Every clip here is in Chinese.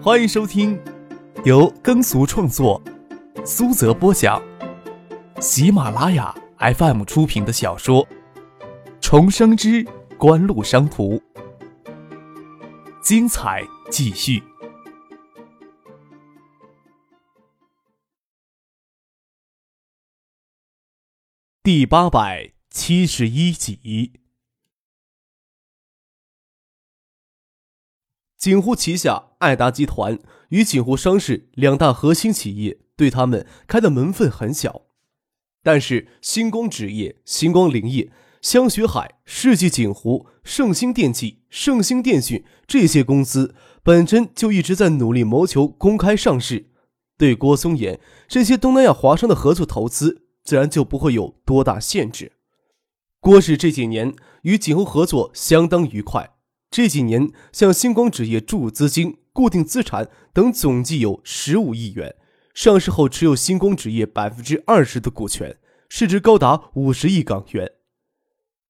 欢迎收听由耕俗创作、苏泽播讲、喜马拉雅 FM 出品的小说《重生之官路商途》，精彩继续，第八百七十一集。锦湖旗下爱达集团与锦湖商事两大核心企业，对他们开的门份很小。但是星光纸业、星光林业、香雪海、世纪锦湖、盛兴电器、盛兴电讯这些公司，本身就一直在努力谋求公开上市。对郭松岩这些东南亚华商的合作投资，自然就不会有多大限制。郭氏这几年与锦湖合作相当愉快。这几年向星光纸业注入资金、固定资产等总计有十五亿元。上市后持有星光纸业百分之二十的股权，市值高达五十亿港元。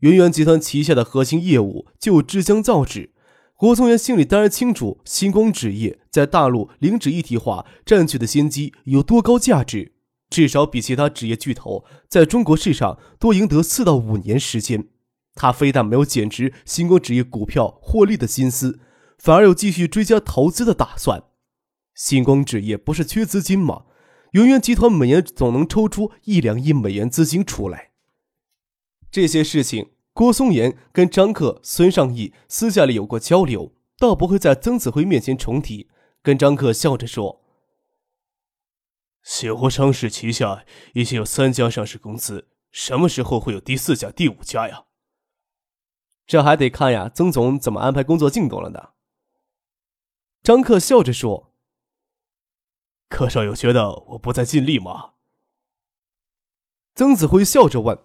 圆圆集团旗下的核心业务就制浆造纸。郭松元心里当然清楚，星光纸业在大陆零纸一体化占据的先机有多高价值，至少比其他纸业巨头在中国市场多赢得四到五年时间。他非但没有减持星光纸业股票获利的心思，反而有继续追加投资的打算。星光纸业不是缺资金吗？圆圆集团每年总能抽出一两亿美元资金出来。这些事情，郭松岩跟张克、孙尚义私下里有过交流，倒不会在曾子辉面前重提。跟张克笑着说：“雪湖商事旗下已经有三家上市公司，什么时候会有第四家、第五家呀？”这还得看呀，曾总怎么安排工作进度了呢？张克笑着说：“柯少有觉得我不再尽力吗？”曾子辉笑着问：“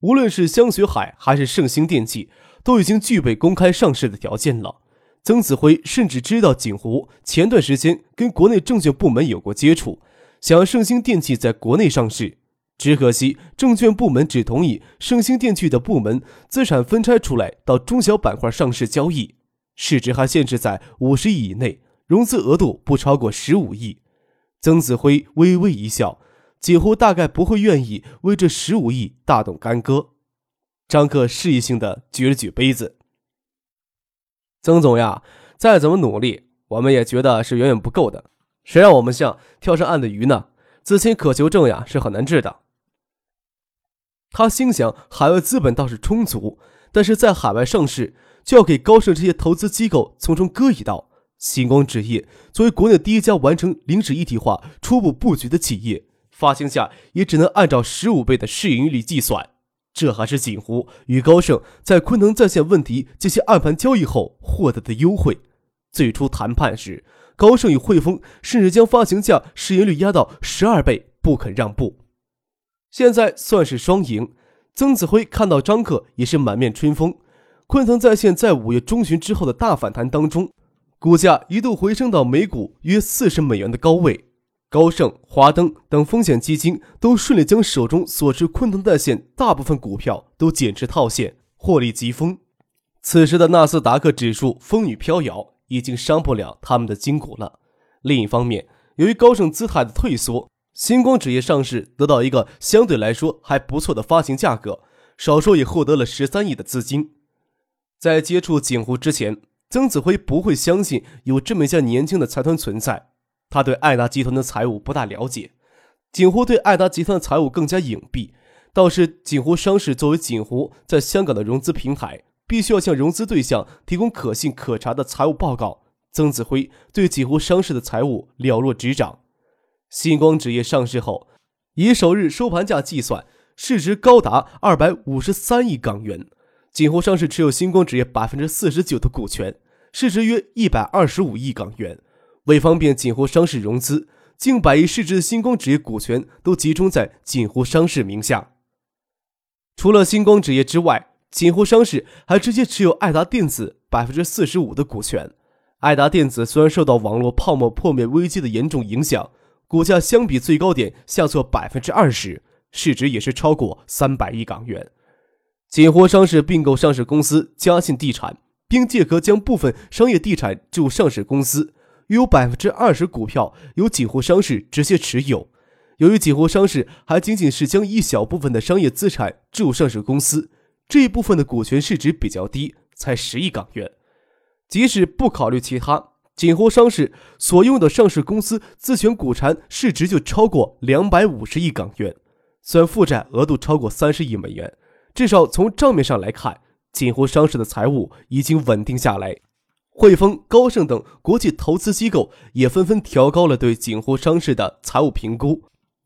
无论是香雪海还是盛兴电器，都已经具备公开上市的条件了。曾子辉甚至知道锦湖前段时间跟国内证券部门有过接触，想要盛兴电器在国内上市。”只可惜，证券部门只同意盛兴电器的部门资产分拆出来到中小板块上市交易，市值还限制在五十亿以内，融资额度不超过十五亿。曾子辉微微一笑，几乎大概不会愿意为这十五亿大动干戈。张克示意性的举了举杯子：“曾总呀，再怎么努力，我们也觉得是远远不够的。谁让我们像跳上岸的鱼呢？资金渴求症呀，是很难治的。”他心想，海外资本倒是充足，但是在海外上市就要给高盛这些投资机构从中割一刀。星光纸业作为国内第一家完成零脂一体化初步布局的企业，发行价也只能按照十五倍的市盈率计算。这还是锦湖与高盛在昆腾在线问题进行暗盘交易后获得的优惠。最初谈判时，高盛与汇丰甚至将发行价市盈率压到十二倍，不肯让步。现在算是双赢。曾子辉看到张克也是满面春风。昆腾在线在五月中旬之后的大反弹当中，股价一度回升到每股约四十美元的高位。高盛、华登等风险基金都顺利将手中所持昆腾在线大部分股票都减持套现，获利急风。此时的纳斯达克指数风雨飘摇，已经伤不了他们的筋骨了。另一方面，由于高盛姿态的退缩。星光纸业上市得到一个相对来说还不错的发行价格，少说也获得了十三亿的资金。在接触锦湖之前，曾子辉不会相信有这么一家年轻的财团存在。他对爱达集团的财务不大了解，锦湖对爱达集团的财务更加隐蔽。倒是锦湖商事作为锦湖在香港的融资平台，必须要向融资对象提供可信可查的财务报告。曾子辉对锦湖商事的财务了若指掌。星光纸业上市后，以首日收盘价计算，市值高达二百五十三亿港元。锦湖商事持有星光纸业百分之四十九的股权，市值约一百二十五亿港元。为方便锦湖商事融资，近百亿市值的星光纸业股权都集中在锦湖商事名下。除了星光纸业之外，锦湖商事还直接持有爱达电子百分之四十五的股权。爱达电子虽然受到网络泡沫破灭危机的严重影响，股价相比最高点下挫百分之二十，市值也是超过三百亿港元。锦湖商事并购上市公司嘉信地产，并借壳将部分商业地产注入上市公司，约有百分之二十股票由锦湖商事直接持有。由于锦湖商事还仅仅是将一小部分的商业资产注入上市公司，这一部分的股权市值比较低，才十亿港元。即使不考虑其他，锦湖商事所拥有的上市公司自选股权市值就超过两百五十亿港元，虽然负债额度超过三十亿美元，至少从账面上来看，锦湖商事的财务已经稳定下来。汇丰、高盛等国际投资机构也纷纷调高了对锦湖商事的财务评估。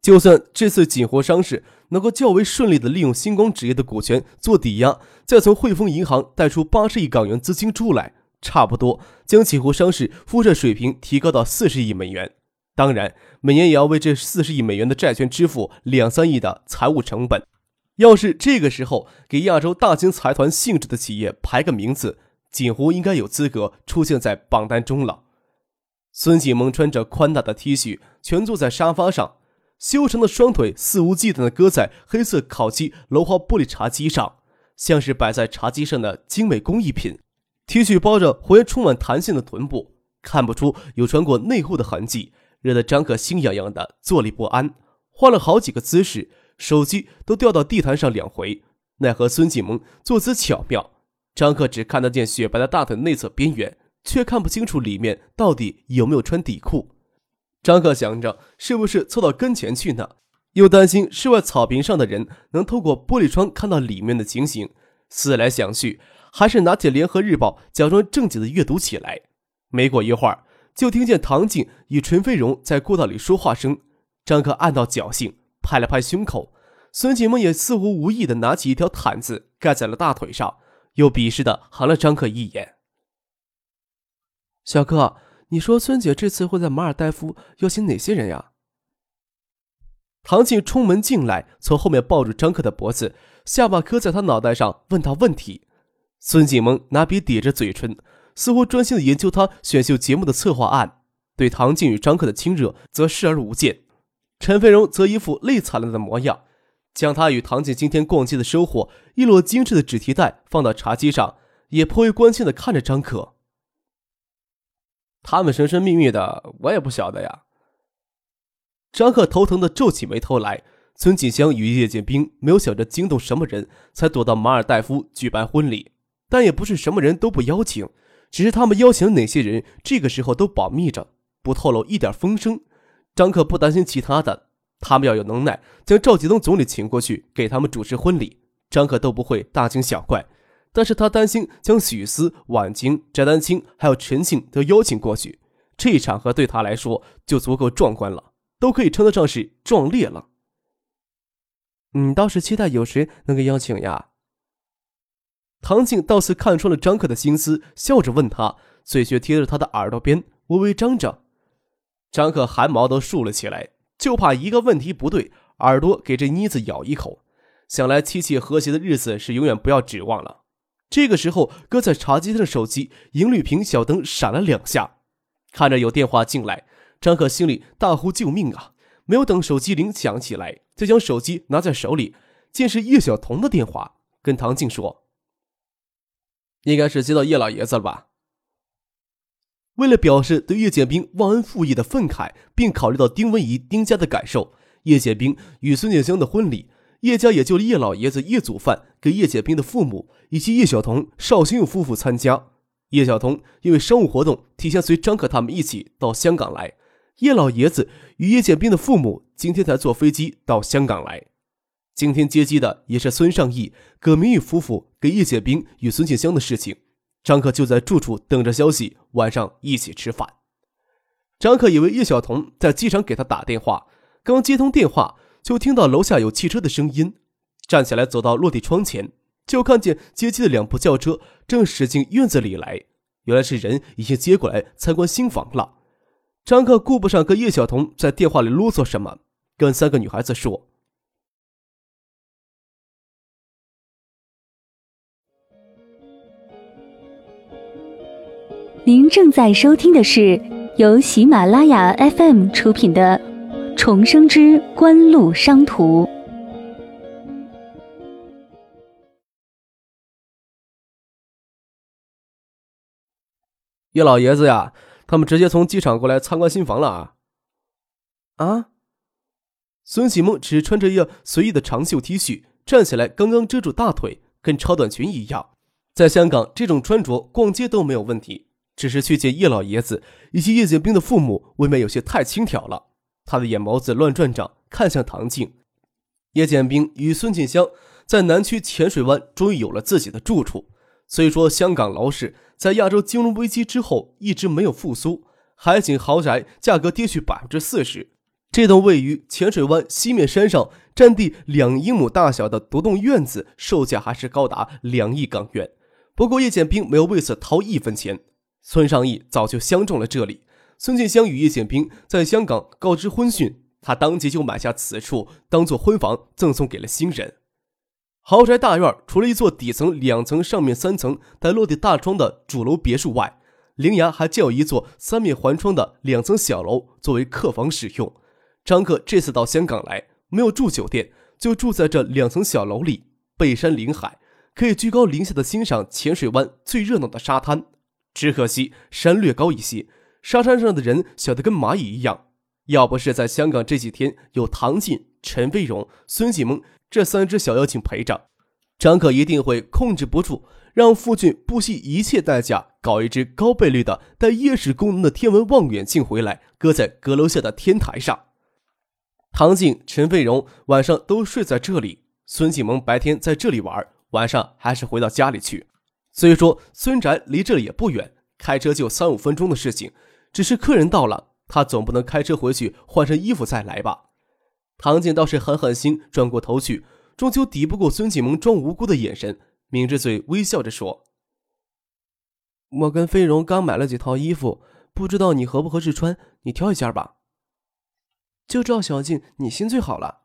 就算这次锦湖商事能够较为顺利地利用星光纸业的股权做抵押，再从汇丰银行贷出八十亿港元资金出来，差不多将锦湖商事负债水平提高到四十亿美元。当然，每年也要为这四十亿美元的债券支付两三亿的财务成本。要是这个时候给亚洲大型财团性质的企业排个名字。锦湖应该有资格出现在榜单中了。孙锦萌穿着宽大的 T 恤，蜷坐在沙发上，修长的双腿肆无忌惮地搁在黑色烤漆镂花玻璃茶几上，像是摆在茶几上的精美工艺品。T 恤包着浑圆充满弹性的臀部，看不出有穿过内裤的痕迹，惹得张可心痒痒的坐立不安。换了好几个姿势，手机都掉到地毯上两回，奈何孙锦萌坐姿巧妙。张克只看得见雪白的大腿内侧边缘，却看不清楚里面到底有没有穿底裤。张克想着是不是凑到跟前去呢，又担心室外草坪上的人能透过玻璃窗看到里面的情形。思来想去，还是拿起《联合日报》，假装正经的阅读起来。没过一会儿，就听见唐静与陈飞荣在过道里说话声。张克暗道侥幸，拍了拍胸口。孙锦梦也似乎无意的拿起一条毯子盖在了大腿上。又鄙视的寒了张克一眼。小哥，你说孙姐这次会在马尔代夫邀请哪些人呀？唐静冲门进来，从后面抱住张克的脖子，下巴磕在他脑袋上，问他问题。孙锦萌拿笔抵着嘴唇，似乎专心的研究他选秀节目的策划案。对唐静与张克的亲热，则视而不见。陈飞荣则一副累惨了的模样。将他与唐静今天逛街的收获，一摞精致的纸提袋放到茶几上，也颇为关心的看着张可。他们神神秘秘的，我也不晓得呀。张可头疼的皱起眉头来。孙锦香与叶剑兵没有想着惊动什么人，才躲到马尔代夫举办婚礼，但也不是什么人都不邀请，只是他们邀请哪些人，这个时候都保密着，不透露一点风声。张可不担心其他的。他们要有能耐，将赵继东总理请过去给他们主持婚礼，张可都不会大惊小怪。但是他担心将许思、婉晴、翟丹青还有陈庆都邀请过去，这一场合对他来说就足够壮观了，都可以称得上是壮烈了。你倒是期待有谁能给邀请呀？唐静倒似看穿了张克的心思，笑着问他，嘴却贴着他的耳朵边微微张着。张克汗毛都竖了起来。就怕一个问题不对，耳朵给这妮子咬一口。想来妻妾和谐的日子是永远不要指望了。这个时候，搁在茶几上的手机银绿屏小灯闪了两下，看着有电话进来，张可心里大呼救命啊！没有等手机铃响起来，就将手机拿在手里，见是叶晓彤的电话，跟唐静说：“应该是接到叶老爷子了吧。”为了表示对叶剑兵忘恩负义的愤慨，并考虑到丁文仪、丁家的感受，叶剑兵与孙建香的婚礼，叶家也就叶老爷子叶祖范跟叶剑兵的父母以及叶晓彤、邵兴佑夫妇参加。叶晓彤因为商务活动，提前随张可他们一起到香港来。叶老爷子与叶剑兵的父母今天才坐飞机到香港来。今天接机的也是孙尚义、葛明宇夫妇跟叶剑兵与孙建香的事情。张克就在住处等着消息，晚上一起吃饭。张克以为叶晓彤在机场给他打电话，刚接通电话，就听到楼下有汽车的声音，站起来走到落地窗前，就看见接机的两部轿车正驶进院子里来。原来是人已经接过来参观新房了。张克顾不上跟叶晓彤在电话里啰嗦什么，跟三个女孩子说。您正在收听的是由喜马拉雅 FM 出品的《重生之官路商途》。叶老爷子呀，他们直接从机场过来参观新房了啊！啊！孙启梦只穿着一随意的长袖 T 恤，站起来刚刚遮住大腿，跟超短裙一样。在香港，这种穿着逛街都没有问题，只是去见叶老爷子以及叶剑兵的父母，未免有些太轻佻了。他的眼眸子乱转着，看向唐静。叶剑兵与孙锦香在南区浅水湾终于有了自己的住处。虽说香港楼市在亚洲金融危机之后一直没有复苏，海景豪宅价格跌去百分之四十。这栋位于浅水湾西面山上、占地两英亩大小的独栋院子，售价还是高达两亿港元。不过叶剑兵没有为此掏一分钱，孙尚义早就相中了这里。孙建香与叶剑兵在香港告知婚讯，他当即就买下此处当做婚房，赠送给了新人。豪宅大院除了一座底层两层、上面三层带落地大窗的主楼别墅外，陵崖还建有一座三面环窗的两层小楼作为客房使用。张克这次到香港来，没有住酒店，就住在这两层小楼里，背山临海。可以居高临下的欣赏浅水湾最热闹的沙滩，只可惜山略高一些，沙滩上的人小得跟蚂蚁一样。要不是在香港这几天有唐晋、陈飞荣、孙继萌这三只小妖精陪着，张可一定会控制不住，让傅俊不惜一切代价搞一只高倍率的带夜视功能的天文望远镜回来，搁在阁楼下的天台上。唐静、陈飞荣晚上都睡在这里，孙继萌白天在这里玩。晚上还是回到家里去。虽说孙宅离这里也不远，开车就三五分钟的事情。只是客人到了，他总不能开车回去换身衣服再来吧？唐静倒是狠狠心，转过头去，终究抵不过孙启蒙装无辜的眼神，抿着嘴微笑着说：“我跟飞荣刚买了几套衣服，不知道你合不合适穿，你挑一件吧。”就照小静，你心最好了。”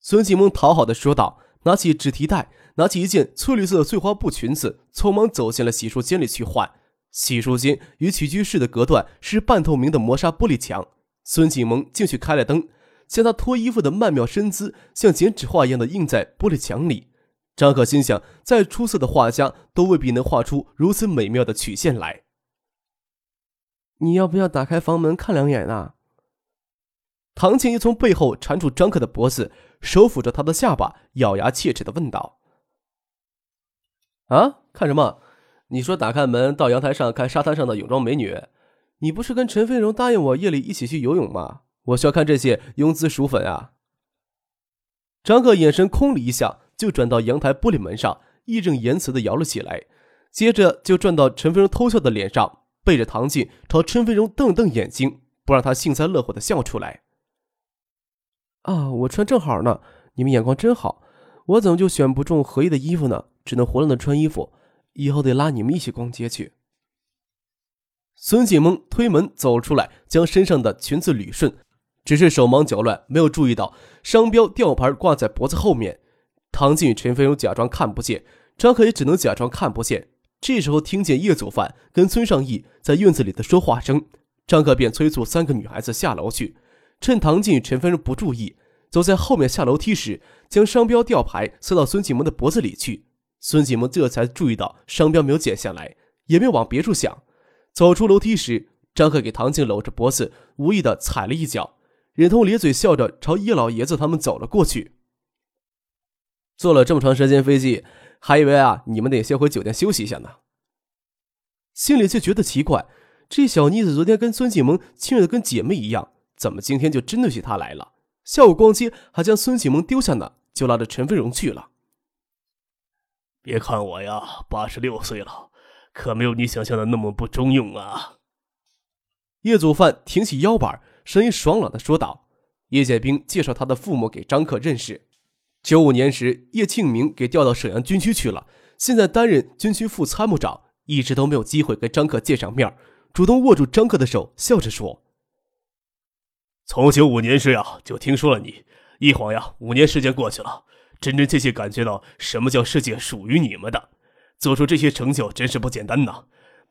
孙启蒙讨好的说道。拿起纸提袋，拿起一件翠绿色的碎花布裙子，匆忙走进了洗漱间里去换。洗漱间与起居室的隔断是半透明的磨砂玻璃墙。孙启蒙进去开了灯，将他脱衣服的曼妙身姿像剪纸画一样的印在玻璃墙里。张可心想，再出色的画家都未必能画出如此美妙的曲线来。你要不要打开房门看两眼啊？唐倩一从背后缠住张可的脖子。手抚着他的下巴，咬牙切齿的问道：“啊，看什么？你说打开门到阳台上看沙滩上的泳装美女？你不是跟陈飞荣答应我夜里一起去游泳吗？我需要看这些庸脂俗粉啊！”张克眼神空了一下，就转到阳台玻璃门上，义正言辞的摇了起来，接着就转到陈飞荣偷笑的脸上，背着唐静朝陈飞荣瞪瞪眼睛，不让他幸灾乐祸的笑出来。啊，我穿正好呢！你们眼光真好，我怎么就选不中合意的衣服呢？只能胡乱的穿衣服，以后得拉你们一起逛街去。孙锦萌推门走出来，将身上的裙子捋顺，只是手忙脚乱，没有注意到商标吊牌挂在脖子后面。唐静与陈飞荣假装看不见，张可也只能假装看不见。这时候听见叶祖范跟孙尚义在院子里的说话声，张可便催促三个女孩子下楼去。趁唐静与陈芬不注意，走在后面下楼梯时，将商标吊牌塞到孙启萌的脖子里去。孙启萌这才注意到商标没有剪下来，也没往别处想。走出楼梯时，张克给唐静搂着脖子，无意的踩了一脚，忍痛咧嘴笑着朝叶老爷子他们走了过去。坐了这么长时间飞机，还以为啊你们得先回酒店休息一下呢，心里却觉得奇怪，这小妮子昨天跟孙启萌亲热的跟姐妹一样。怎么今天就针对起他来了？下午逛街还将孙启蒙丢下呢，就拉着陈飞荣去了。别看我呀，八十六岁了，可没有你想象的那么不中用啊。叶祖范挺起腰板，声音爽朗的说道：“叶剑兵介绍他的父母给张克认识。九五年时，叶庆明给调到沈阳军区去了，现在担任军区副参谋长，一直都没有机会跟张克见上面。主动握住张克的手，笑着说。”从九五年时呀，就听说了你。一晃呀，五年时间过去了，真真切切感觉到什么叫世界属于你们的。做出这些成就真是不简单呐，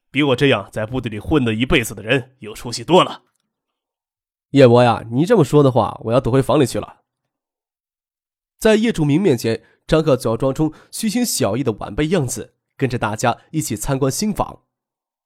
比我这样在部队里混了一辈子的人有出息多了。叶博呀，你这么说的话，我要躲回房里去了。在叶柱明面前，张克假装出虚心小意的晚辈样子，跟着大家一起参观新房。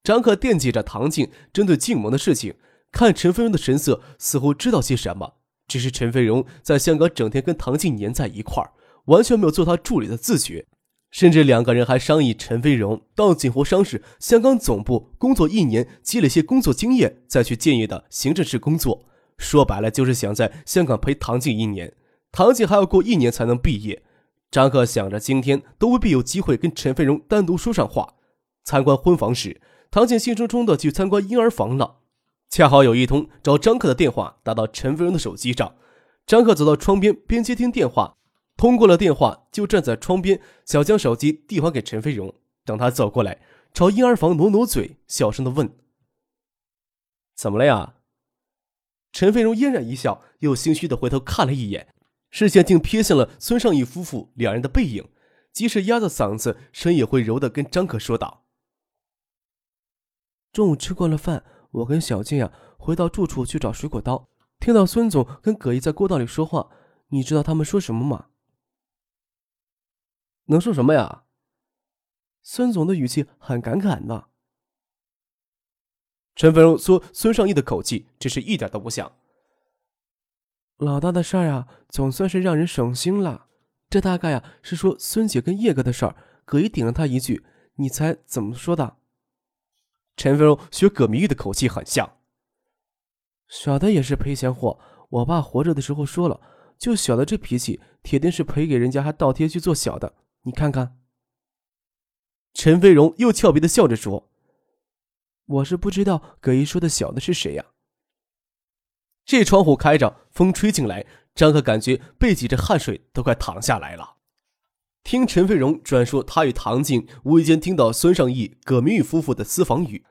张克惦记着唐静针对静萌的事情，看陈飞荣的神色，似乎知道些什么。只是陈飞荣在香港整天跟唐静黏在一块儿，完全没有做他助理的自觉，甚至两个人还商议陈飞荣到锦湖商事香港总部工作一年，积累些工作经验，再去建业的行政室工作。说白了，就是想在香港陪唐静一年。唐静还要过一年才能毕业。张克想着今天都未必有机会跟陈飞荣单独说上话。参观婚房时，唐静兴冲冲的去参观婴儿房了。恰好有一通找张克的电话打到陈飞荣的手机上。张克走到窗边，边接听电话。通过了电话，就站在窗边，想将手机递还给陈飞荣。等他走过来，朝婴儿房挪挪嘴，小声的问：“怎么了呀？”陈飞荣嫣然一笑，又心虚的回头看了一眼。视线竟瞥向了孙尚义夫妇两人的背影，即使压着嗓子，声也会柔的跟张可说道：“中午吃过了饭，我跟小静呀回到住处去找水果刀，听到孙总跟葛姨在过道里说话，你知道他们说什么吗？能说什么呀？孙总的语气很感慨呢。陈飞荣说孙尚义的口气，真是一点都不像。”老大的事儿啊，总算是让人省心了。这大概呀是说孙姐跟叶哥的事儿。葛姨顶了他一句：“你猜怎么说的？”陈飞荣学葛明玉的口气很像。小的也是赔钱货。我爸活着的时候说了，就小的这脾气，铁定是赔给人家还倒贴去做小的。你看看。陈飞荣又俏皮的笑着说：“我是不知道葛姨说的小的是谁呀。”这窗户开着，风吹进来，张克感觉背脊着汗水都快淌下来了。听陈飞荣转述他与唐静无意间听到孙尚义、葛明玉夫妇的私房语，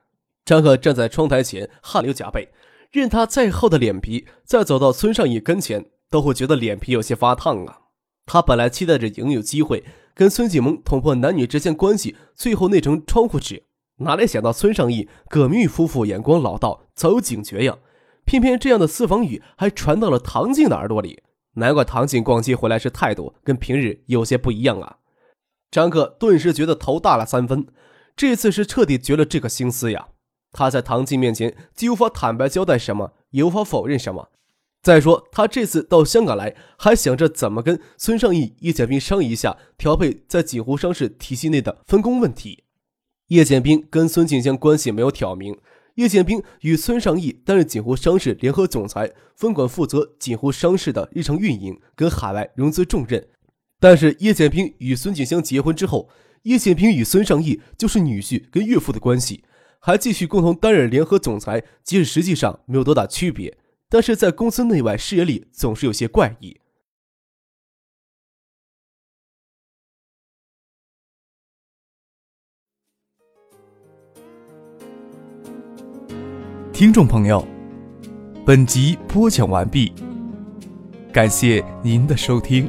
张克站在窗台前，汗流浃背。任他再厚的脸皮，再走到孙尚义跟前，都会觉得脸皮有些发烫啊。他本来期待着仍有机会跟孙继萌捅破男女之间关系最后那层窗户纸，哪里想到孙尚义、葛明玉夫妇眼光老道，早有警觉呀。偏偏这样的私房语还传到了唐静的耳朵里，难怪唐静逛街回来时态度跟平日有些不一样啊！张克顿时觉得头大了三分，这次是彻底绝了这个心思呀！他在唐静面前既无法坦白交代什么，也无法否认什么。再说他这次到香港来，还想着怎么跟孙尚义、叶剑斌商议一下调配在锦湖商事体系内的分工问题。叶剑斌跟孙静香关系没有挑明。叶剑兵与孙尚义担任锦湖商事联合总裁，分管负责锦湖商事的日常运营跟海外融资重任。但是叶剑兵与孙锦香结婚之后，叶剑兵与孙尚义就是女婿跟岳父的关系，还继续共同担任联合总裁，即使实际上没有多大区别，但是在公司内外视野里总是有些怪异。听众朋友，本集播讲完毕，感谢您的收听。